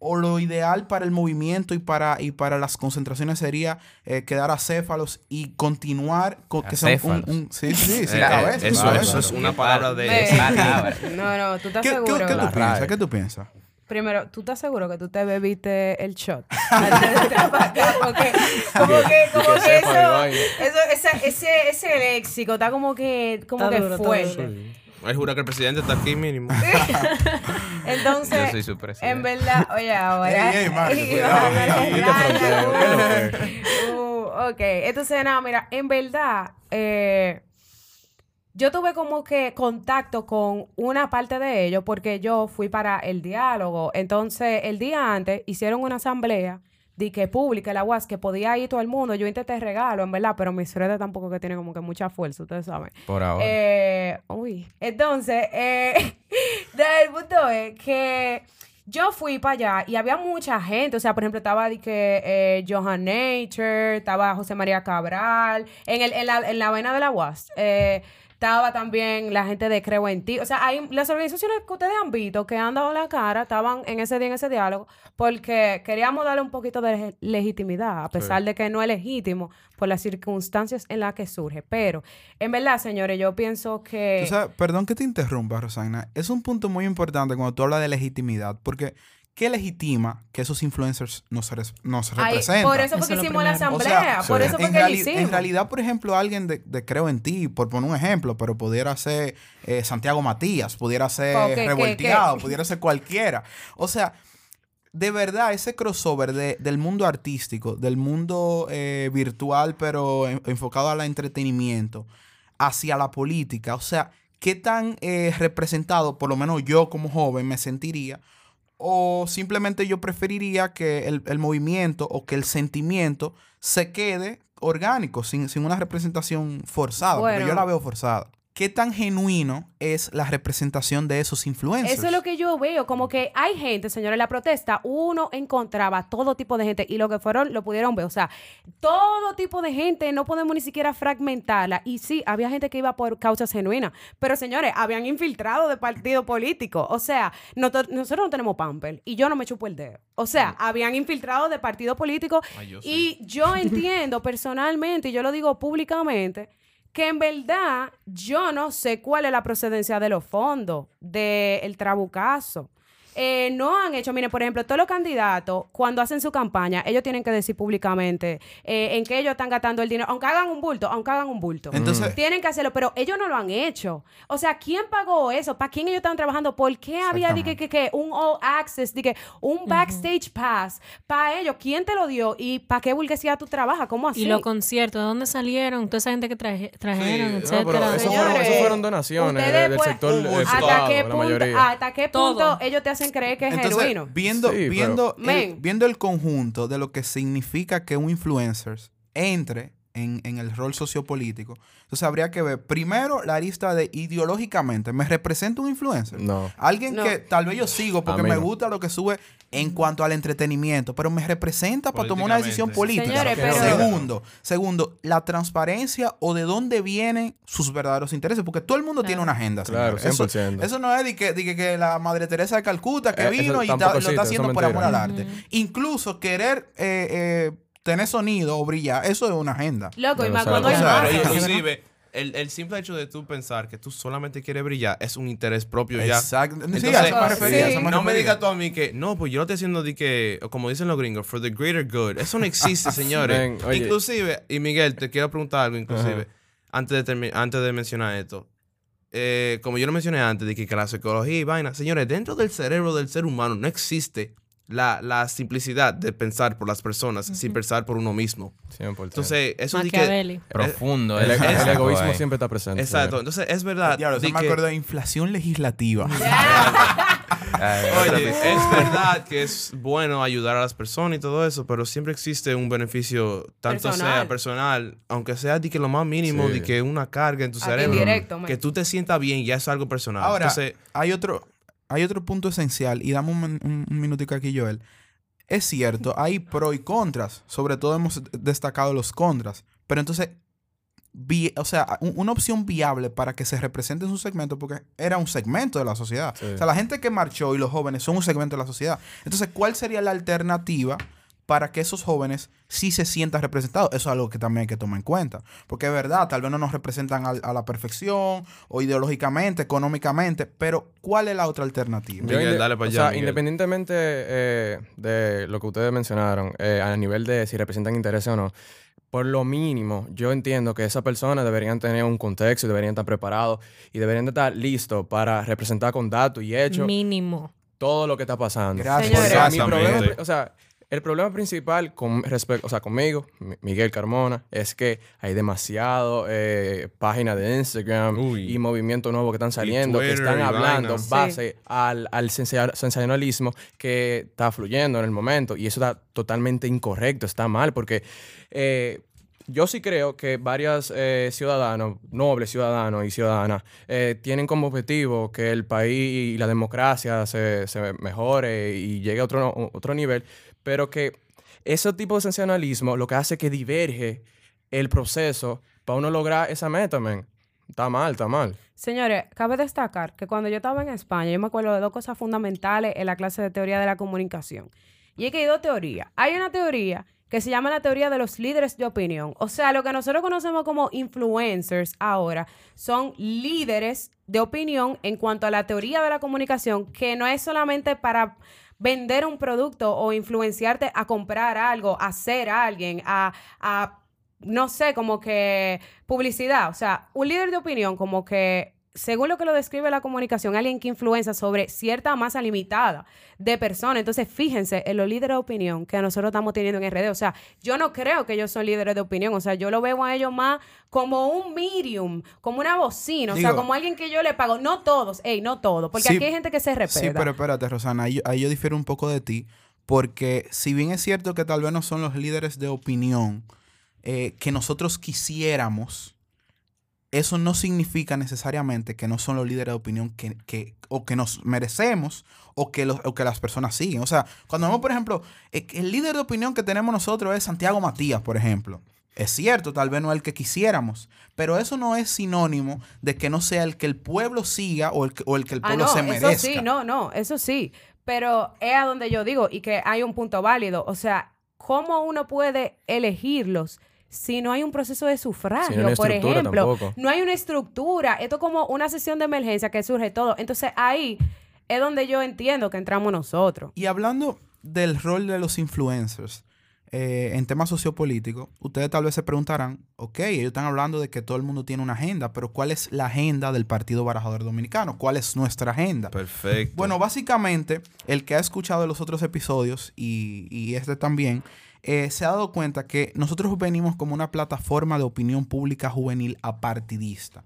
¿O lo ideal para el movimiento y para, y para las concentraciones sería eh, quedar acéfalos y continuar con que sea un, un- Sí, sí, sí, Eh, cabeza, eso, eso es una palabra de... No, no, tú estás ¿Qué, qué- seguro. qué tú piensas? ¿Qué tú piensas? Primero, ¿tú estás seguro que tú te bebiste el shot? Porque, como que, como que eso, eso esa- ese, ese léxico está como que, como Está que duro, está fuerte. Él jura que el presidente está aquí mínimo. Entonces, Yo soy su presidente. en verdad, oye, ahora. Ey, ey, cuidado, cuidado. ok, entonces, nada, mira, en verdad, eh, yo tuve como que contacto con una parte de ellos porque yo fui para el diálogo. Entonces, el día antes hicieron una asamblea de que pública, la UAS, que podía ir todo el mundo. Yo intenté regalo, en verdad, pero mis redes tampoco que tiene como que mucha fuerza, ustedes saben. Por ahora. Eh, uy. Entonces, eh, el punto es que yo fui para allá y había mucha gente. O sea, por ejemplo, estaba de que, eh, Johan Nature, estaba José María Cabral, en, el, en, la, en la vena de la UAS. Eh, estaba también la gente de Creo en Ti. O sea, hay las organizaciones que ustedes han visto que han dado la cara, estaban en ese día, en ese diálogo, porque queríamos darle un poquito de le- legitimidad, a pesar de que no es legítimo por las circunstancias en las que surge. Pero, en verdad, señores, yo pienso que... Tú sabes, perdón que te interrumpa, Rosana. Es un punto muy importante cuando tú hablas de legitimidad, porque ¿qué legitima que esos influencers nos, res- nos Ay, representan? por eso que lo hicimos la. O asamblea, por eso fue en, que lo hicimos. en realidad, por ejemplo, alguien de, de Creo en Ti, por poner un ejemplo, pero pudiera ser eh, Santiago Matías, pudiera ser Ok, ¿qué- Revolteado, pudiera ser cualquiera. O sea, de verdad, ese crossover de- del mundo artístico, del mundo eh, virtual, pero en- enfocado al entretenimiento, hacia la política, o sea, ¿qué tan eh, representado, por lo menos yo como joven, me sentiría o simplemente yo preferiría que el, el movimiento o que el sentimiento se quede orgánico, sin, sin una representación forzada, porque yo la veo forzada. ¿Qué tan genuino es la representación de esos influencers? Eso es lo que yo veo, como que hay gente, señores, en la protesta, uno encontraba todo tipo de gente y lo que fueron lo pudieron ver, o sea, todo tipo de gente, no podemos ni siquiera fragmentarla. Y sí, había gente que iba por causas genuinas, pero señores, habían infiltrado de partido político, o sea, nosotros no tenemos pamper y yo no me chupo el dedo. O sea, habían infiltrado de partido político Ay, yo y yo entiendo personalmente, y yo lo digo públicamente, que en verdad yo no sé cuál es la procedencia de los fondos del trabucazo. Eh, no han hecho, mire, por ejemplo, todos los candidatos, cuando hacen su campaña, ellos tienen que decir públicamente eh, en qué ellos están gastando el dinero, aunque hagan un bulto, aunque hagan un bulto. Entonces- tienen que hacerlo, pero ellos no lo han hecho. O sea, ¿quién pagó eso? ¿Para quién ellos estaban trabajando? ¿Por qué había di que, que, que un all access, di que un backstage pass para ellos? ¿Quién te lo dio? ¿Y para qué burguesía tú trabajas? ¿Cómo así? Y los conciertos, ¿de dónde salieron? Toda esa gente que traje- trajeron, Sí, No, pero etcétera. eso Señores, fueron, eso fueron donaciones del pues- sector eh, ¿Hasta privado, qué la punto, mayoría. hasta qué Todo. punto ellos te hacen creer que es Entonces, genuino? viendo, Sí, pero- viendo, el, viendo el conjunto de lo que significa que un influencer entre en, en el rol sociopolítico, entonces habría que ver primero la lista de ideológicamente, ¿me representa un influencer? No. Alguien No. que tal vez yo sigo porque me gusta lo que sube en cuanto al entretenimiento, pero me representa para tomar una decisión política. Señores, pero- Segundo, segundo, la transparencia o de dónde vienen sus verdaderos intereses, porque todo el mundo tiene una agenda. Claro, señores. Eso- 100%. Eso, no es de que, de que, que la Madre Teresa de Calcuta que Eh, vino y ta- lo está haciendo por amor al arte. Incluso querer eh, eh, tener sonido o brillar, eso es una agenda. Loco, y Pero, más o sea, cuando o hay sea, masas. Pero inclusive, el, el simple hecho de tú pensar que tú solamente quieres brillar es un interés propio ya. Exacto. Sí, Entonces, a eso me refería, a eso sí. me no me digas tú a mí que, no, pues yo lo estoy haciendo de que, o como dicen los gringos, for the greater good. Eso no existe, señores. Ven, inclusive, y Miguel, te quiero preguntar algo, inclusive, antes de, antes de mencionar esto. Eh, como yo lo mencioné antes, de que, que la psicología y vaina, señores, dentro del cerebro del ser humano no existe la, la simplicidad de pensar por las personas sin pensar por uno mismo. 100%. Entonces, eso de que... Profundo. el, el tipo egoísmo ahí. siempre está presente. Exacto, entonces es verdad. Diablo, me que- acuerdo de inflación legislativa. Oye, es verdad que es bueno ayudar a las personas y todo eso, pero siempre existe un beneficio, tanto Personal. sea personal, aunque sea de que lo más mínimo, Sí. de que una carga en tu A ti cerebro, directo, que tú te sientas bien, ya es algo personal. Ahora, Entonces, hay otro, hay otro punto esencial, y dame un, un, un minutico aquí, Joel. Es cierto, hay pro y contras. Sobre todo hemos destacado los contras. Pero entonces, vi- o sea, un- una opción viable para que se represente en su segmento, porque era un segmento de la sociedad. Sí. O sea, la gente que marchó y los jóvenes son un segmento de la sociedad. Entonces, ¿cuál sería la alternativa para que esos jóvenes sí se sientan representados? Eso es algo que también hay que tomar en cuenta. Porque es verdad, tal vez no nos representan a, la perfección o ideológicamente, económicamente, pero ¿cuál es la otra alternativa? Miguel, dale pa' o sea, Miguel. independientemente eh, de lo que ustedes mencionaron, eh, a nivel de si representan intereses o no, por lo mínimo, yo entiendo que esas personas deberían tener un contexto, y deberían estar preparados y deberían estar listos para representar con datos y hechos Mínimo. todo lo que está pasando. Gracias. Señores. Mi problema, o sea, el problema principal con respecto, o sea, conmigo, Mi- Miguel Carmona, es que hay demasiado eh, páginas de Instagram Uy. y movimientos nuevos que están saliendo, que están hablando vainas. base al, al sensa- sensacionalismo que está fluyendo en el momento. Y eso está totalmente incorrecto, está mal, porque eh, yo sí creo que varios eh, ciudadanos, nobles ciudadanos y ciudadanas, eh, tienen como objetivo que el país y la democracia se, se mejore y llegue a otro, otro nivel, pero que ese tipo de sensacionalismo lo que hace es que diverge el proceso para uno lograr esa meta, men. Está mal, está mal. Señores, cabe destacar que cuando yo estaba en España, yo me acuerdo de dos cosas fundamentales en la clase de teoría de la comunicación. Y es que hay dos teorías. Hay una teoría que se llama la teoría de los líderes de opinión. O sea, lo que nosotros conocemos como influencers ahora son líderes de opinión en cuanto a la teoría de la comunicación, que no es solamente para vender un producto o influenciarte a comprar algo, a ser alguien, a, a no sé, como que publicidad. O sea, un líder de opinión como que según lo que lo describe la comunicación, alguien que influencia sobre cierta masa limitada de personas. Entonces, fíjense en los líderes de opinión que nosotros estamos teniendo en RD. O sea, yo no creo que ellos son líderes de opinión. O sea, yo lo veo a ellos más como un medium, como una bocina. O sea, como alguien que yo le pago. No todos, ey, no todos. Porque Sí, aquí hay gente que se respeta. Sí, pero espérate, Rosana, ahí, ahí yo difiero un poco de ti, porque si bien es cierto que tal vez no son los líderes de opinión eh, que nosotros quisiéramos, eso no significa necesariamente que no son los líderes de opinión que, que- o que nos merecemos o que, los, o que las personas siguen. O sea, cuando vemos, por ejemplo, que el líder de opinión que tenemos nosotros es Santiago Matías, por ejemplo. Es cierto, tal vez no es el que quisiéramos, pero eso no es sinónimo de que no sea el que el pueblo siga o el que, o el, que el Ah, pueblo no, se merezca. eso sí, no, no, eso sí. Pero es a donde yo digo y que hay un punto válido. O sea, ¿cómo uno puede elegirlos si no hay un proceso de sufragio, Si no hay por ejemplo? tampoco. No hay una estructura. Esto es como una sesión de emergencia que surge todo. Entonces ahí es donde yo entiendo que entramos nosotros. Y hablando del rol de los influencers eh, en temas sociopolíticos, ustedes tal vez se preguntarán, ok, ellos están hablando de que todo el mundo tiene una agenda, pero ¿cuál es la agenda del Partido Barajador Dominicano? ¿Cuál es nuestra agenda? Perfecto. Bueno, básicamente, el que ha escuchado los otros episodios y, y este también, eh, se ha dado cuenta que nosotros venimos como una plataforma de opinión pública juvenil apartidista.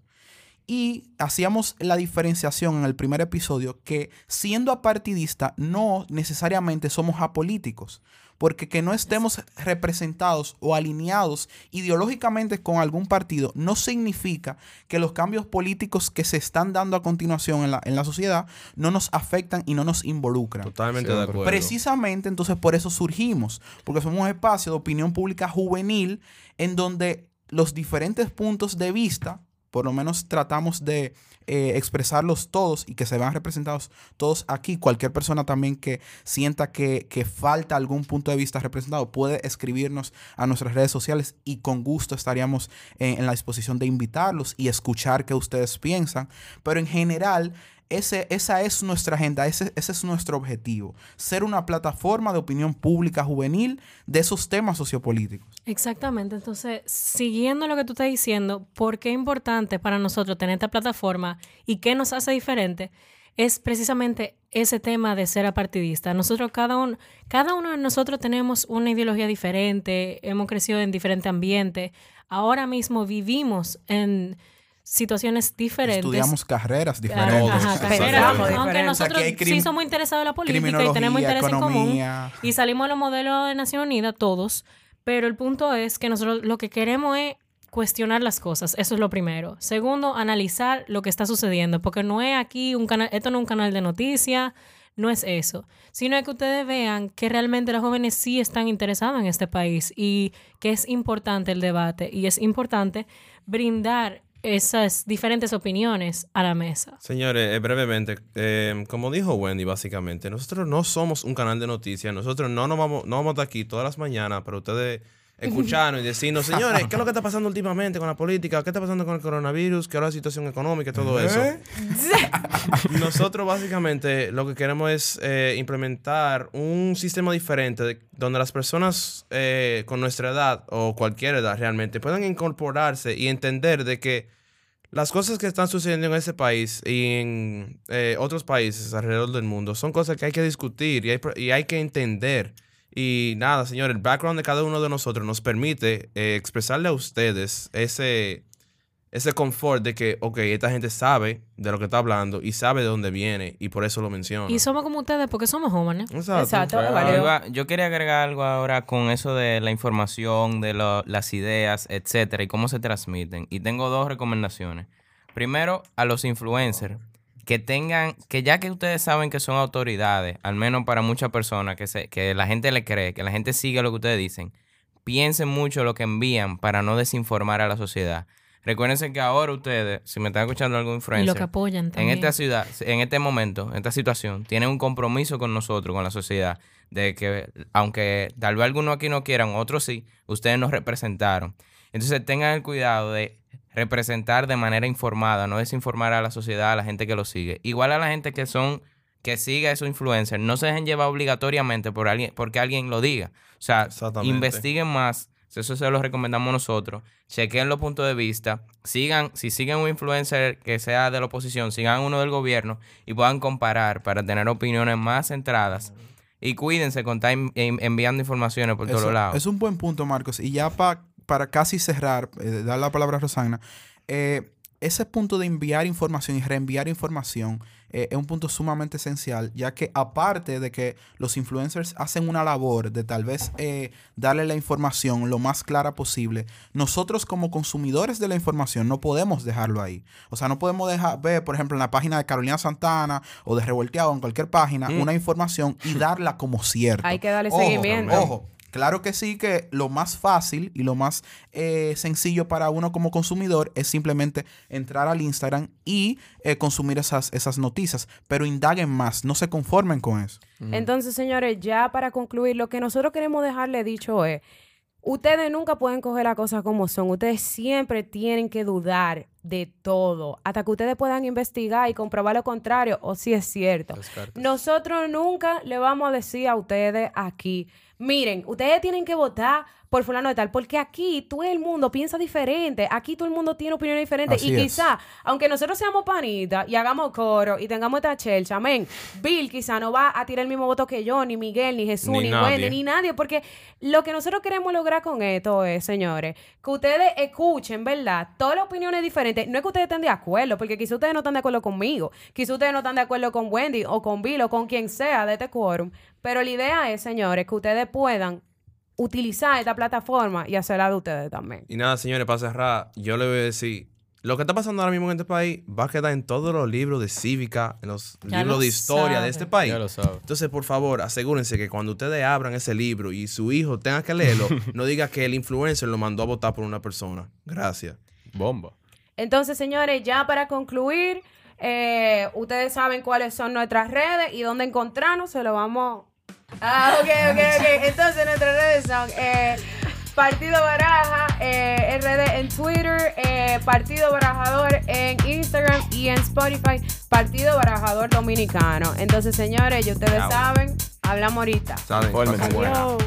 Y hacíamos la diferenciación en el primer episodio que siendo apartidista no necesariamente somos apolíticos, porque que no estemos representados o alineados ideológicamente con algún partido no significa que los cambios políticos que se están dando a continuación en la, en la sociedad no nos afectan y no nos involucran. Totalmente de acuerdo. Precisamente entonces por eso surgimos, porque somos un espacio de opinión pública juvenil en donde los diferentes puntos de vista, por lo menos tratamos de eh, expresarlos todos y que se vean representados todos aquí. Cualquier persona también que sienta que, que falta algún punto de vista representado puede escribirnos a nuestras redes sociales y con gusto estaríamos en, en la disposición de invitarlos y escuchar qué ustedes piensan. Pero en general, ese, esa es nuestra agenda, ese, ese es nuestro objetivo. Ser una plataforma de opinión pública juvenil de esos temas sociopolíticos. Exactamente. Entonces, siguiendo lo que tú estás diciendo, ¿por qué es importante para nosotros tener esta plataforma y qué nos hace diferente? Es precisamente ese tema de ser apartidista. Nosotros, cada uno, cada uno de nosotros tenemos una ideología diferente, hemos crecido en diferente ambiente. Ahora mismo vivimos en situaciones diferentes. Estudiamos carreras diferentes. ajá, carreras. Aunque nosotros sí somos interesados en la política y tenemos interés en común economía. y salimos de los modelos de Nación Unida todos, pero el punto es que nosotros lo que queremos es cuestionar las cosas, eso es lo primero. Segundo, analizar lo que está sucediendo, porque no es aquí un canal, esto no es un canal de noticias, no es eso, sino es que ustedes vean que realmente los jóvenes sí están interesados en este país y que es importante el debate y es importante brindar esas diferentes opiniones a la mesa. Señores, eh, brevemente, eh, como dijo Wendy, básicamente, nosotros no somos un canal de noticias, nosotros no nos vamos, no vamos estar aquí todas las mañanas para ustedes escucharnos y decirnos, señores, ¿qué es lo que está pasando últimamente con la política? ¿Qué está pasando con el coronavirus? ¿Qué es la situación económica y todo eso? Nosotros básicamente lo que queremos es eh, implementar un sistema diferente de- donde las personas eh, con nuestra edad o cualquier edad realmente puedan incorporarse y entender de que las cosas que están sucediendo en ese país y en eh, otros países alrededor del mundo son cosas que hay que discutir y hay, y hay que entender. Y nada, señor, el background de cada uno de nosotros nos permite eh, expresarle a ustedes ese, ese confort de que, ok, esta gente sabe de lo que está hablando y sabe de dónde viene y por eso lo menciona. Y somos como ustedes porque somos jóvenes. Exacto. Exacto, yo quería agregar algo ahora con eso de la información, de lo- las ideas, etcétera, y cómo se transmiten. Y tengo dos recomendaciones. Primero, a los influencers, que tengan, que ya que ustedes saben que son autoridades, al menos para muchas personas, que, se, que la gente le cree, que la gente sigue lo que ustedes dicen, piensen mucho lo que envían para no desinformar a la sociedad. Recuérdense que ahora ustedes, si me están escuchando algún Y influencer, lo que apoyan en esta ciudad, en este momento, en esta situación, tienen un compromiso con nosotros, con la sociedad, de que aunque tal vez algunos aquí no quieran, otros sí, ustedes nos representaron. Entonces tengan el cuidado de representar de manera informada, no desinformar a la sociedad, a la gente que lo sigue. Igual a la gente que son que siga a esos influencers, no se dejen llevar obligatoriamente por alguien, porque alguien lo diga. O sea, investiguen más, Eso se lo recomendamos nosotros. Chequen los puntos de vista. Sigan, si siguen un influencer que sea de la oposición, sigan uno del gobierno y puedan comparar para tener opiniones más centradas. Y cuídense con estar en- en- enviando informaciones por todos lados. Es un buen punto, Marcos. Y ya pa- para casi cerrar, eh, dar la palabra a Rosana, eh, ese punto de enviar información y reenviar información eh, es un punto sumamente esencial, ya que aparte de que los influencers hacen una labor de tal vez eh, darle la información lo más clara posible, nosotros como consumidores de la información no podemos dejarlo ahí. O sea, no podemos dejar ver, por ejemplo, en la página de Carolina Santana o de Revolteado o en cualquier página una información y darla como cierta. Hay que darle Ojo, seguimiento. Ojo, claro que sí, que lo más fácil y lo más eh, sencillo para uno como consumidor es simplemente entrar al Instagram y eh, consumir esas, esas noticias, pero indaguen más, no se conformen con eso. Entonces, señores, ya para concluir, lo que nosotros queremos dejarle dicho es, ustedes nunca pueden coger las cosas como son, ustedes siempre tienen que dudar de todo, hasta que ustedes puedan investigar y comprobar lo contrario, o si es cierto. Nosotros nunca le vamos a decir a ustedes aquí, miren, ustedes tienen que votar por fulano de tal, porque aquí todo el mundo piensa diferente, aquí todo el mundo tiene opiniones diferentes Así y es. quizá, aunque nosotros seamos panitas y hagamos coro y tengamos esta chelcha, amén, Bill quizá no va a tirar el mismo voto que yo, ni Miguel, ni Jesús, Ni. Wendy, ni nadie, porque lo que nosotros queremos lograr con esto es, señores, que ustedes escuchen, ¿verdad? Todas las opiniones diferentes, no es que ustedes estén de acuerdo, porque quizá ustedes no están de acuerdo conmigo, quizá ustedes no están de acuerdo con Wendy o con Bill o con quien sea de este quórum, pero la idea es, señores, que ustedes puedan utilizar esta plataforma y hacerla de ustedes también. Y nada, señores, para cerrar, yo le voy a decir, lo que está pasando ahora mismo en este país va a quedar en todos los libros de cívica, en los Ya libros lo de historia sabe. de este país. Ya lo sabes. Entonces, por favor, asegúrense que cuando ustedes abran ese libro y su hijo tenga que leerlo, no diga que el influencer lo mandó a votar por una persona. Gracias. Bomba. Entonces, señores, ya para concluir, eh, ustedes saben cuáles son nuestras redes y dónde encontrarnos, se lo vamos... Ah, ok, ok, ok. Entonces, nuestras redes son eh, Partido Baraja, eh, RD en Twitter, eh, Partido Barajador en Instagram y en Spotify, Partido Barajador Dominicano. Entonces, señores, ya ustedes saben, hablamos ahorita. ¿Saben? Adiós.